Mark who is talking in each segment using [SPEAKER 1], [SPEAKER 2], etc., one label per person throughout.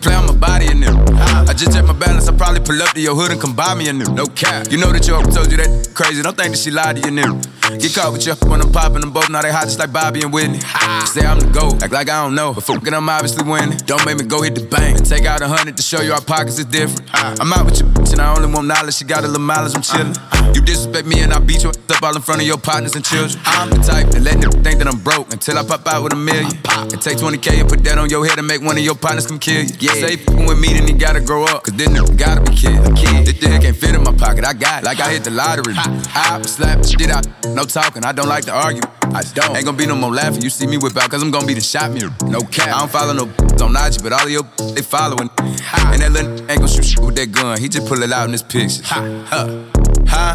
[SPEAKER 1] play on my body in them. I just check my balance, I probably pull up to your hood and come buy me a new. No cap. You know that your told you that crazy. Don't think that she lied to you, new. Get caught with you when I'm popping them both. Now they hot just like Bobby and Whitney. Say I'm the GOAT, act like I don't know. But fucking I'm obviously winning. Don't make me go hit the bank and take out a hundred to show you our pockets is different. I'm out with your bitch and I only want knowledge. She got a little mileage, I'm chillin'. You disrespect me and I beat you up all in front of your partners and children. I'm the type that let them think that I'm broke until I pop out with a million. And take 20k and put that on your head and make one of your partners come kill you. Yeah. Say f***ing with me, then he gotta grow up. Cause this nigga gotta be kid. kid. This thing can't fit in my pocket. I got it. Like I hit the lottery. I slap the shit out. No talking. I don't like to argue. I don't. Ain't gonna be no more laughing. You see me whip out, cause I'm gonna be the shot mirror. No cap. I don't follow no on IG, but all of your they following. And that little ain't gon' shoot shit with that gun. He just pull it out in this picture. Huh? Huh?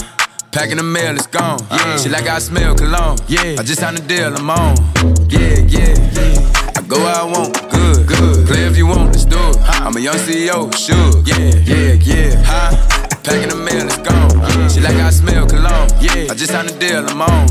[SPEAKER 1] Packing the mail, it's gone. Yeah. She like I smell cologne. Yeah. I just signed a deal, I'm on. Yeah, yeah. Yeah. I go where I want, good, good. Play if you want, let's do it. I'm a young CEO, sure. Yeah, yeah, yeah. Huh? Packing the mail, it's gone. She like I smell cologne. Yeah. I just signed a deal, I'm on.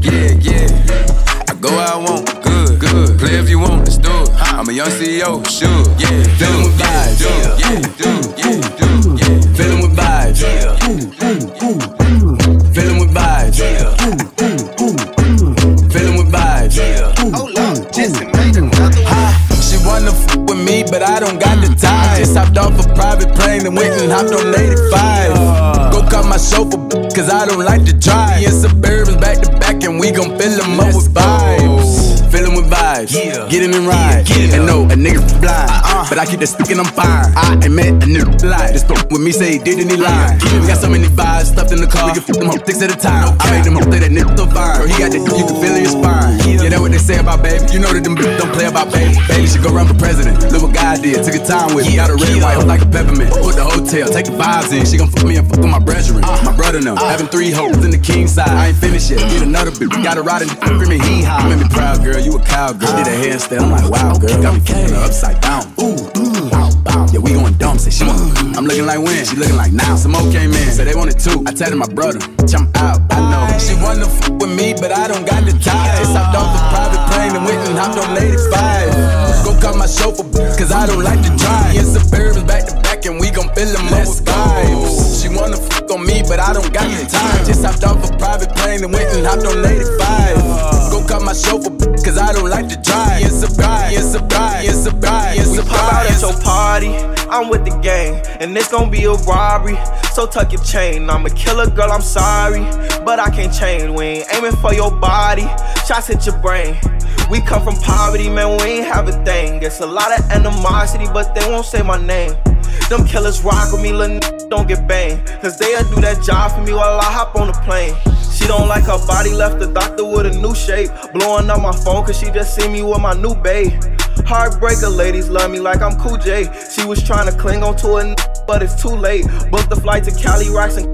[SPEAKER 1] Yeah, yeah. Go where I want, good, good. Play if you want, let's do it. I'm a young CEO, sure. Yeah,
[SPEAKER 2] feeling with vibes. Yeah, yeah, do, yeah, do, yeah. Feeling with vibes. Yeah. Ooh, ooh, ooh. Feeling with vibes. Yeah. Ooh, ooh, ooh. Feeling with vibes. Yeah. Hold on, Jesse made another one. She wanna f with me, but I don't got the time. Mm. Just hopped off a private plane and went and hopped on 85. Cut my chauffeur, cause I don't like to drive. Me and Suburbans back to back, and we gon' fill them up with vibes. Feeling with vibes, yeah. getting in and ride. Yeah, and no, a nigga blind, uh-uh. but I keep that stick and I'm fine. I ain't met a nigga lie. This fuck with me, say he did and he lied. We got so many vibes stuffed in the car. We can fuck them up six at a time. I made them up, say that nigga so fine. Girl, he got that, you can feel in your spine. Yeah, that what they say about baby. You know that them bitches don't play about baby. Baby should go run for president. Look what God did. Took a time with me. Got a red white like a peppermint. Put the hotel, take the vibes in. She gon' fuck me and fuck with my brethren. My brother now. Having three hoes in the king side. I ain't finished yet. Need another bitch. Got a ride in the screaming hee haw. You made me proud, girl. Cowgirl did a handstand. I'm like, wow, girl, got me kicking her upside down. Ooh, ooh, bow, bow. Yeah, we going dumb. Say she want. I'm looking like when she looking like now. Some more came in, say they wanted two. I tell my brother, jump out. I know she wanna f with me, but I don't got the time. Just hopped off a private plane and went and hopped on 85. Go cut my chauffeur, cause I don't like to drive. And Suburbans back to back, and we gon' fill them up with vibes. She wanna f on me, but I don't got the time. Just hopped off a private plane and went and hopped on 85. Go cut my chauffeur, cause I don't like to drive. Yes, a bride, yes, a bride, yes, a a bride.
[SPEAKER 3] Pop out at your party, I'm with the gang, and it's gonna be a robbery. So tuck your chain. I'm a killer, girl, I'm sorry, but I can't change. We ain't aiming for your body, shots hit your brain. We come from poverty, man, we ain't have a thing. It's a lot of animosity, but they won't say my name. Them killers rock with me, little n- don't get banged. Cause they'll do that job for me while I hop on the plane. She don't like her body, left the doctor with a new shape. Blowing up my phone cause she just see me with my new babe. Heartbreaker ladies love me like I'm Cool J. She was trying to cling on to a n- but it's too late. Booked the flight to Cali, rocks and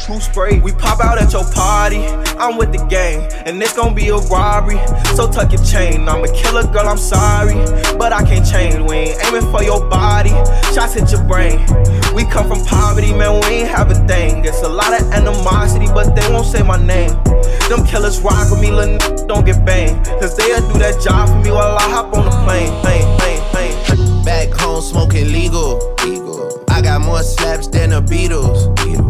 [SPEAKER 3] True spray, we pop out at your party. I'm with the gang, and it's gonna be a robbery. So tuck your chain. I'm a killer, girl, I'm sorry, but I can't change. We ain't aiming for your body. Shots hit your brain. We come from poverty, man, we ain't have a thing. It's a lot of animosity, but they won't say my name. Them killers rock with me, little n- don't get banged. Cause they'll do that job for me while I hop on the plane. plane, plane, plane.
[SPEAKER 4] Back home smoking legal. I got more slaps than the. Beatles.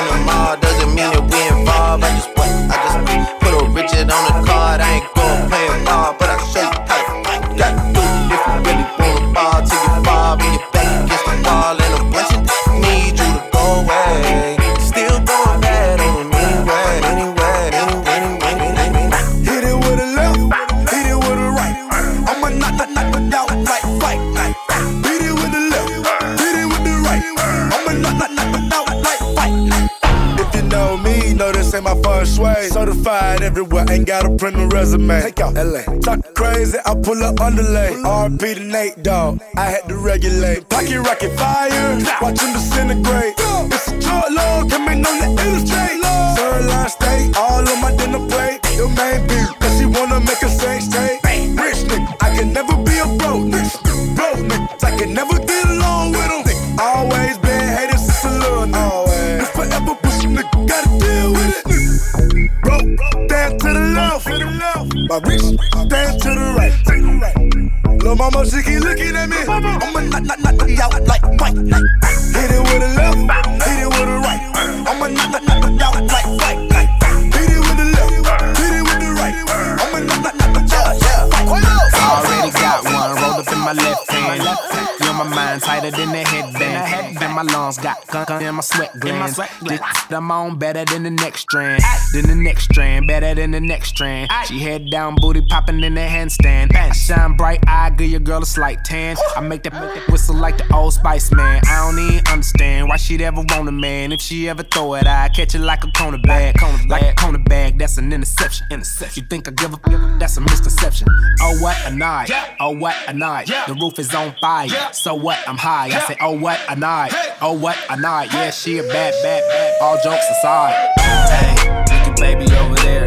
[SPEAKER 4] in the mall doesn't mean that we involved. I just
[SPEAKER 5] I just put a Richard on the card. I ain't gotta print a resume. Take out LA. Talk crazy, I pull up underlay. RP to Nate Dogg, I had to regulate. Pocket rocket fire, watch him disintegrate. It's a short load, coming on the illustrate. Sirloin steak, all on my dinner plate. Your main beef, cause she wanna make a sex tape. My wrist, down to the right, to the right. Lil' mama, she keep looking at me. I'ma knock, knock, knock, knock out like white. Hit it with a left, hit it with a right. I'ma knock, knock, knock, knock out like white. Hit it with the left, hit it with the right. I'ma knock, knock, knock, knock out like white.
[SPEAKER 1] Already got one rolled up in my left hand. Feel my mind tighter than the headband. My lungs got gunk in my sweat glands. This I'm on better than the next strand. Than the next strand, better than the next strand. She head down, booty popping in the handstand. I shine bright, I give your girl a slight tan. I make that, make that whistle like the old Spice Man. I don't even understand why she'd ever want a man. If she ever throw it, I catch it like a cornerback. Like a cornerback, that's an interception. Interception. You think I give a that's a misconception. Oh what a night. Oh what a night. The roof is on fire. So what? I'm high. I say, oh what a night. Oh what a night. Yeah, she a bad, bad, bad. All jokes aside. Hey, look at baby over there.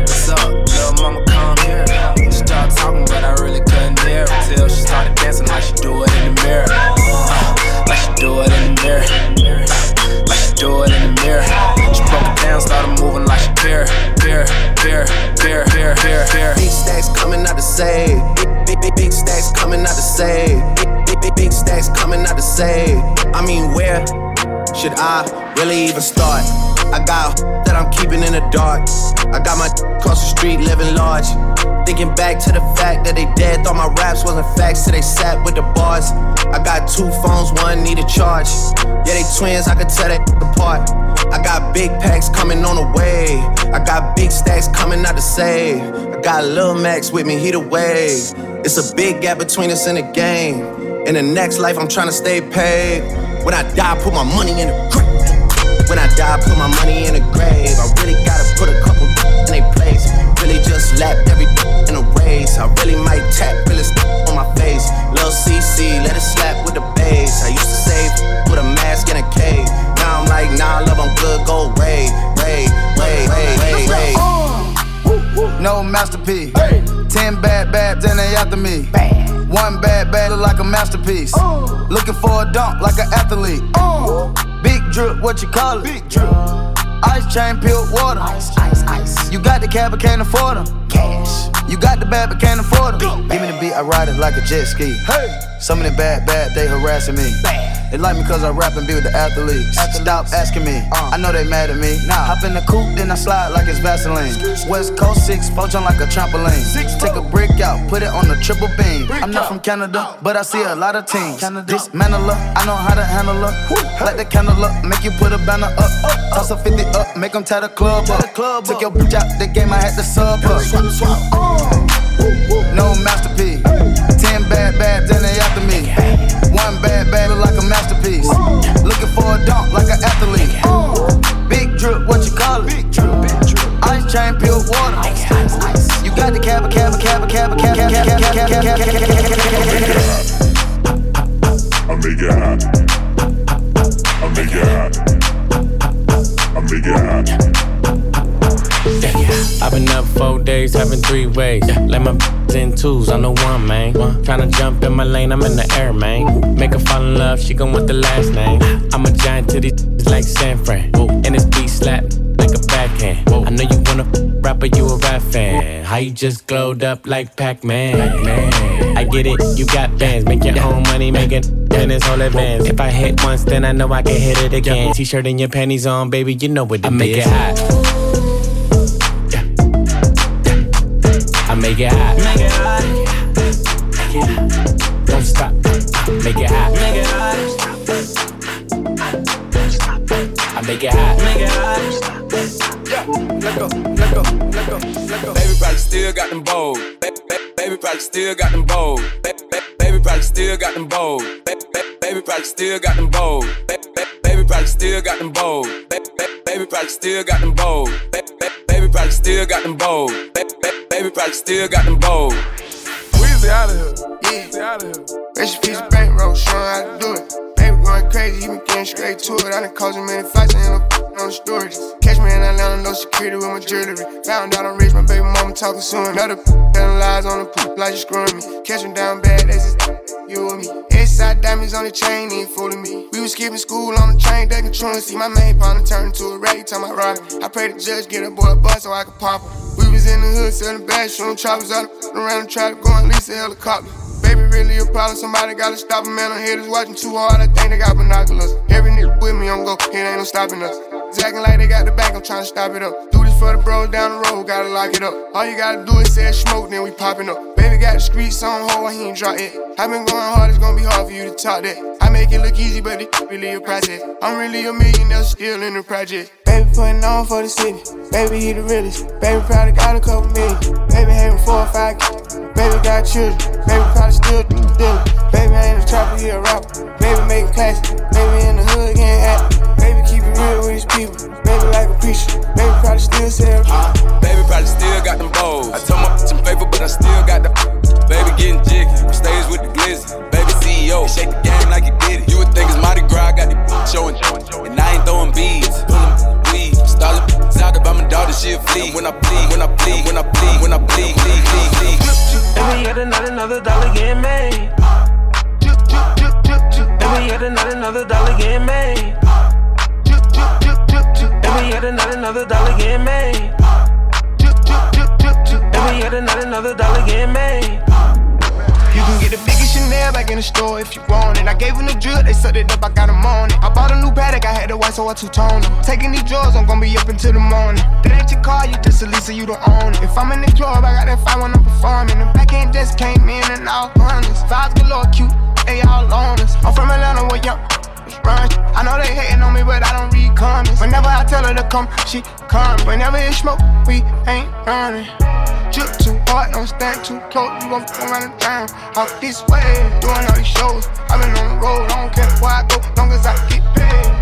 [SPEAKER 1] What's up? Little mama come here. She started talking, but I really couldn't hear until she started dancing like she do it in the mirror. Uh, like she do it in the mirror. Like she do it in the mirror. She broke it down, started moving like she care, care, care, care, care, care, care.
[SPEAKER 4] Big stacks coming out to save. Big, big, big, big stacks coming out to save. Big, big, stacks coming out to save. I mean, where should I really even start? I got that I'm keeping in the dark. I got my across the street living large. Thinking back to the fact that they dead, thought my raps wasn't facts, so they sat with the bars. I got two phones, one need a charge. Yeah, they twins, I could tell they apart. I got big packs coming on the way. I got big stacks coming out to save. I got Lil Max with me, he the wave. It's a big gap between us in the game. In the next life, I'm trying to stay paid. When I die, put my money in the grave. When I die, put my money in the grave. I really gotta put a couple in they place. Really just lapped every in a race. I really might tap really on my face. Lil CC, let it slap with the bass. I used to save with a mask in a cave. Now I'm like, nah, I love, I'm good, go Ray, Ray, Ray, Ray, Ray, Ray.
[SPEAKER 6] No masterpiece. Ten bad babs and they after me. One bad bad look like a masterpiece. Oh. Looking for a dunk like an athlete. Oh. Big drip, what you call it? Big drip. Ice chain, peeled water. Ice, ice, ice. You got the cab, but can't afford them. Cash. You got the bad, but can't afford them. Give me the beat, I ride it like a jet ski. Hey. Some of the bad, bad, they harassing me. They like me cause I rap and be with the athletes. Stop asking me, I know they mad at me. Now hop in the coupe, then I slide like it's Vaseline. West Coast 6, four jump like a trampoline. Take a brick out, put it on the triple beam. I'm not from Canada, but I see a lot of teams. Dismantle her, I know how to handle her. Light the candle up, make you put a banner up. Toss a 50 up, make them tie the club up. Took your bitch out the game, I had to sub her. No masterpiece. Ten bad babs and they after me. One bad bad look like a masterpiece. Looking for a dunk like an athlete. Big drip, what you call it? Ice chain, peeled water. You got the cab, cab, cab, cab, cab, cab, cab, cab, cab, cab, cab,
[SPEAKER 7] I make it hot.
[SPEAKER 8] I've been up four days, having three ways. Let my in twos, I'm the one, man. Tryna jump in my lane, I'm in the air, man. Make her fall in love, she gon' want the last name. I'm a giant to these like San Fran. And this beat slap like a backhand. I know you wanna rapper, you a rap fan. How you just glowed up like Pac-Man? Man. I get it, you got bands, make your own money, make it in this whole advance. If I hit once, then I know I can hit it again. T-shirt and your panties on, baby, you know what it I make it hot. Make it hot. Make it hot. Don't stop. Make it hot. Make it hot. I make it hot. Make it hot.
[SPEAKER 5] Let go, let go, let go, let go.
[SPEAKER 1] Baby probably still got them bold. Ba- ba- Baby probably still got them bold. Ba- ba- Baby probably still got them bold. Ba- ba- Baby probably still got them bold. Ba- ba- Baby probably still got them bold. Ba- ba- Baby probably still got them bold. Ba- ba- probably still got them bold. Baby, baby, baby probably still got them bold.
[SPEAKER 9] Weezy out of here. Yeah. Weezy out of here.
[SPEAKER 10] Recipe bankroll, showing how to do it. Baby going crazy, he been getting straight to it. I done caused him many fights and end up on the stories. Catch me in Atlanta, no security with my jewelry. Found out I'm rich, my baby mama talking soon. Another telling lies on the poop like you screwing me. Catch him down bad, that's just you me. Inside diamonds on the chain, ain't fooling me. We was skipping school on the train, they controlling. See my main partner turn into a rag, time I ride. I pray the judge get a boy a bus so I can pop him. We was in the hood selling bags, shooting choppers out around and try to go and lease a helicopter. Baby, really a problem. Somebody gotta stop him, man. I'm haters watching too hard. I think they got binoculars. Every nigga with me, I'm go. It ain't no stopping us. It's acting like they got the back, I'm trying to stop it up. Do this for the bros down the road, gotta lock it up. All you gotta do is say smoke, then we popping up. Baby got the streets on hold, he ain't drop it. I been going hard, it's gonna be hard for you to talk that. I make it look easy, but it really a project. I'm really a millionaire, still in the project. Baby putting on for the city. Baby, he the realest. Baby probably got a couple million. Baby having four or five kids. Baby got children. Baby probably still dealing. Baby ain't a trapper, he a rapper. Baby making classic. Baby in the hood getting happy. Baby keep it real people. Baby like a preacher. Baby probably still sell.
[SPEAKER 1] Uh, baby probably still got them bows. I told my bitch I'm but I still got the. Baby getting jiggy. Stays with the glizzy. Baby CEO. Shake the game like he did it. You would think it's Mardi Gras. Got the showing. And I ain't throwing beads. Pulling weed. Started out about my daughter, she a flea. When I bleed, when I bleed, when I bleed, when I bleed, bleed, bleed, bleed.
[SPEAKER 11] Baby, yet another, another dollar getting made. Baby, yet another, another dollar getting made. Yet another, another dollar getting made. Another, dollar getting made.
[SPEAKER 10] You can get the biggest Chanel back in the store if you want it. I gave them the drill, they set it up, I got them on it. I bought a new Patek, I had the white, so I two-tone them. Taking these drawers, I'm gonna be up until the morning. That ain't your car, you just a Lisa, you don't own it. If I'm in the club, I got that fight when I'm performing. The back end just came in and all honest. Vibes galore, cute, they all on us. I'm from Atlanta, where young run. I know they hating on me, but I don't read comments. Whenever I tell her to come, she come. Whenever it's smoke, we ain't running. Drip too hard, don't stand too close. You gon' fuck around and down. Out this way, doing all these shows. i been on the road, I don't care where I go, long as I get paid.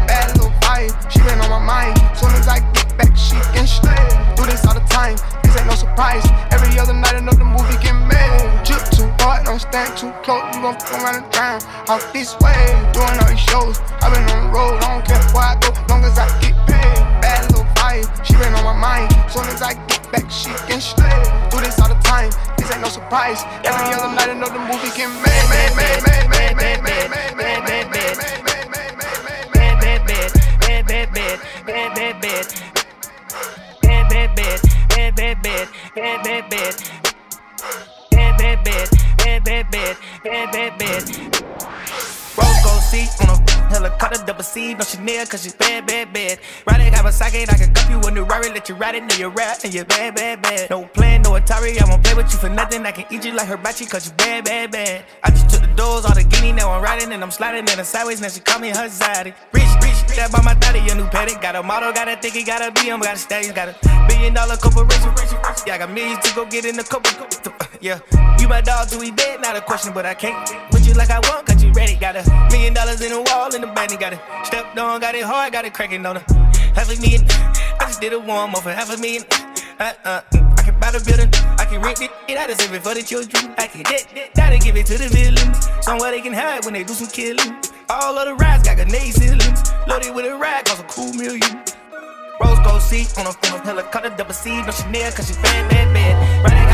[SPEAKER 10] She been on my mind. Soon as I get back, she can straight. Do this all the time, this ain't no surprise. Every other night, another movie get made. Drip too hard, don't stand too close. You gon' fuck around and down. Out this way, doing all these shows. i been on the road, I don't care where I go, long as I get paid. Bad little vibe, she been on my mind. Soon as I get back, she can straight. Do this all the time, this ain't no surprise. Every other night, another movie get made, made, made, made, made, made, made, made, made, made, C, cause she's bad, bad, bad. Riding Kawasaki, I can cup you a new Rari, let you ride it, know you rap, and you're bad, bad, bad. No plan, no Atari, I won't play with you for nothing. I can eat you like hibachi, cause you bad, bad, bad. I just took the doors, all the guinea, now I'm riding, and I'm sliding in the sideways, now she call me her zaddy. Rich, rich, that by my daddy, a new Patek. Got a model, got a think he got a BM, got a stallion, got a billion dollar corporation. Yeah, I got millions to go get in the couple. Yeah, you my dog, do we dead? Not a question, but I can't put you like I want, cause you ready. Got a million dollars in the wall, in the bank, got it stepped on, got it hard, got it cracking on the half a million. I just did a warm up for half a million. Uh, uh, I can buy the building, I can rent it, I just save it for the children. I can get it, gotta give it to the villains. Somewhere they can hide when they do some killing. All of the rides got grenade ceilings, loaded with a ride, cost a cool million. Rose gold seat on a, on helicopter, double C, no Chanel, cause she bad, bad, bad. Riding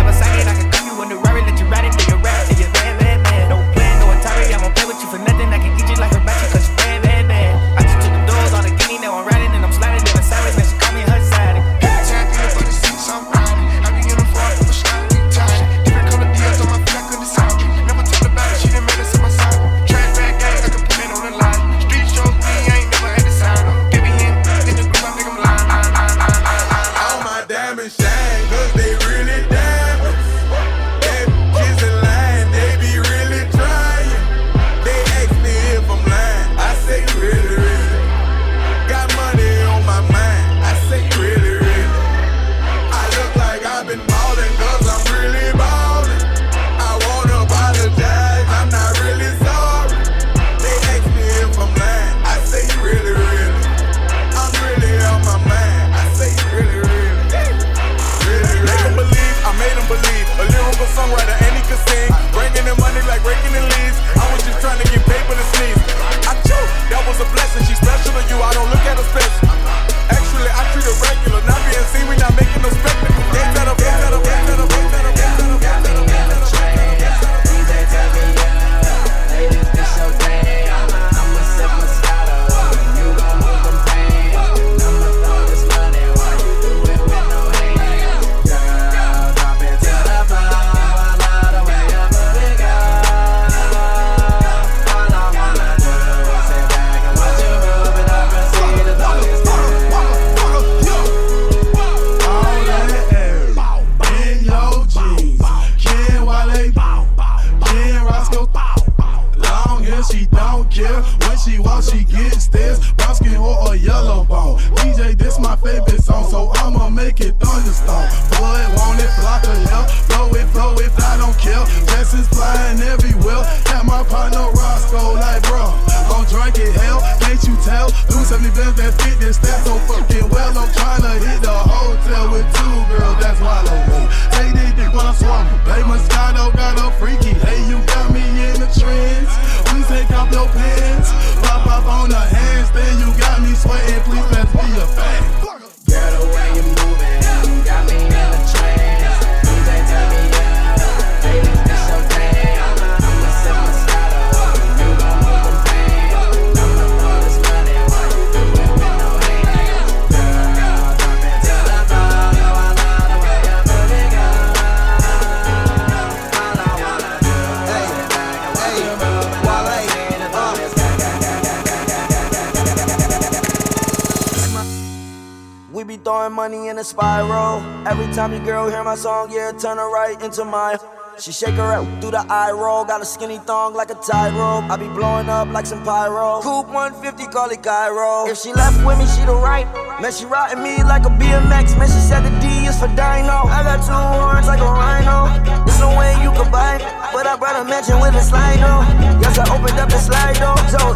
[SPEAKER 12] turn her right into my. She shake her out through the eye roll. Got a skinny thong like a tightrope. I be blowing up like some pyro. Coupe 150, call it Cairo. If she left with me, she the right. Man, she riding me like a BMX. Man, she said the D is for Dino. I got two horns like a rhino. There's no way you could buy. But I brought a mansion with a slide door. Yes, I opened up the slide door. So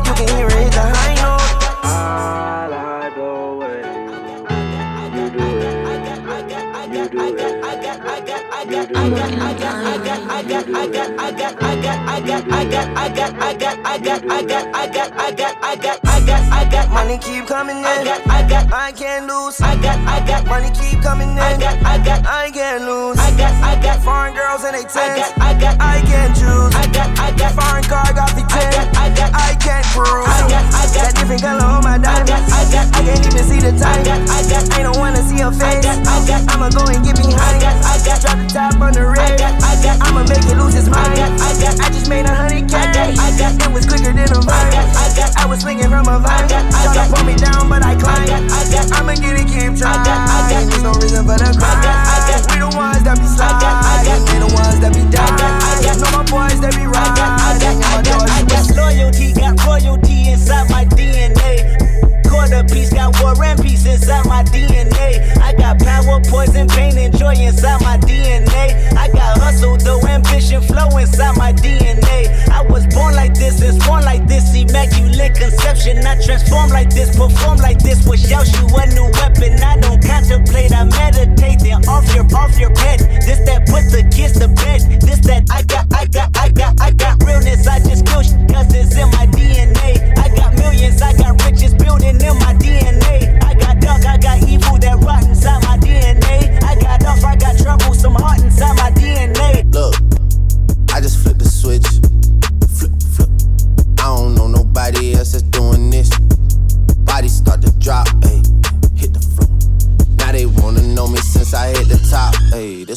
[SPEAKER 12] money keep coming in. I got, I got, I can't lose. I got, I got, money keep coming in. I got, I got, I can't lose. I got, I got, foreign girls and they tens. I got, I can't choose. I got, I got, foreign car got me ten. I got, I can't prove. I got, I got, that different color on my diamond. I got, I can't even see the time. I got, I got, I don't wanna see her face. I got, I got, I'ma go and get behind. I got, I got, drop the top his mind. I got, I got, I just made a hundred K. I got, I got, it was quicker than a vine. I got, I got, I was swinging from a vine. I got, I got, pull me down, but I climb. I got, I got, I'ma get it, keep trying. I got, I got, there's no reason for the cry. I got, I got, we the ones that be sliding. I got, I got, we the ones that be dying. I got, I got, know my boys that be riding. I got, I got, I got, I got loyalty, got royalty inside my DNA quarter piece, got war and peace inside my DNA. I got power, poison, pain, and joy inside my DNA. I got though, flow inside my DNA. I was born like this, and born like this, immaculate conception. I transform like this, perform like this, push out you a new weapon. I don't contemplate, I meditate, then off your, off your head. This that put the kids to bed. This that I got,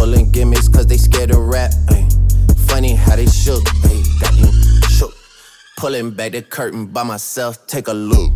[SPEAKER 4] Pulling gimmicks cause they scared to rap. Ay. Funny how they shook, ay. got you shook. Pulling back the curtain by myself, take a look.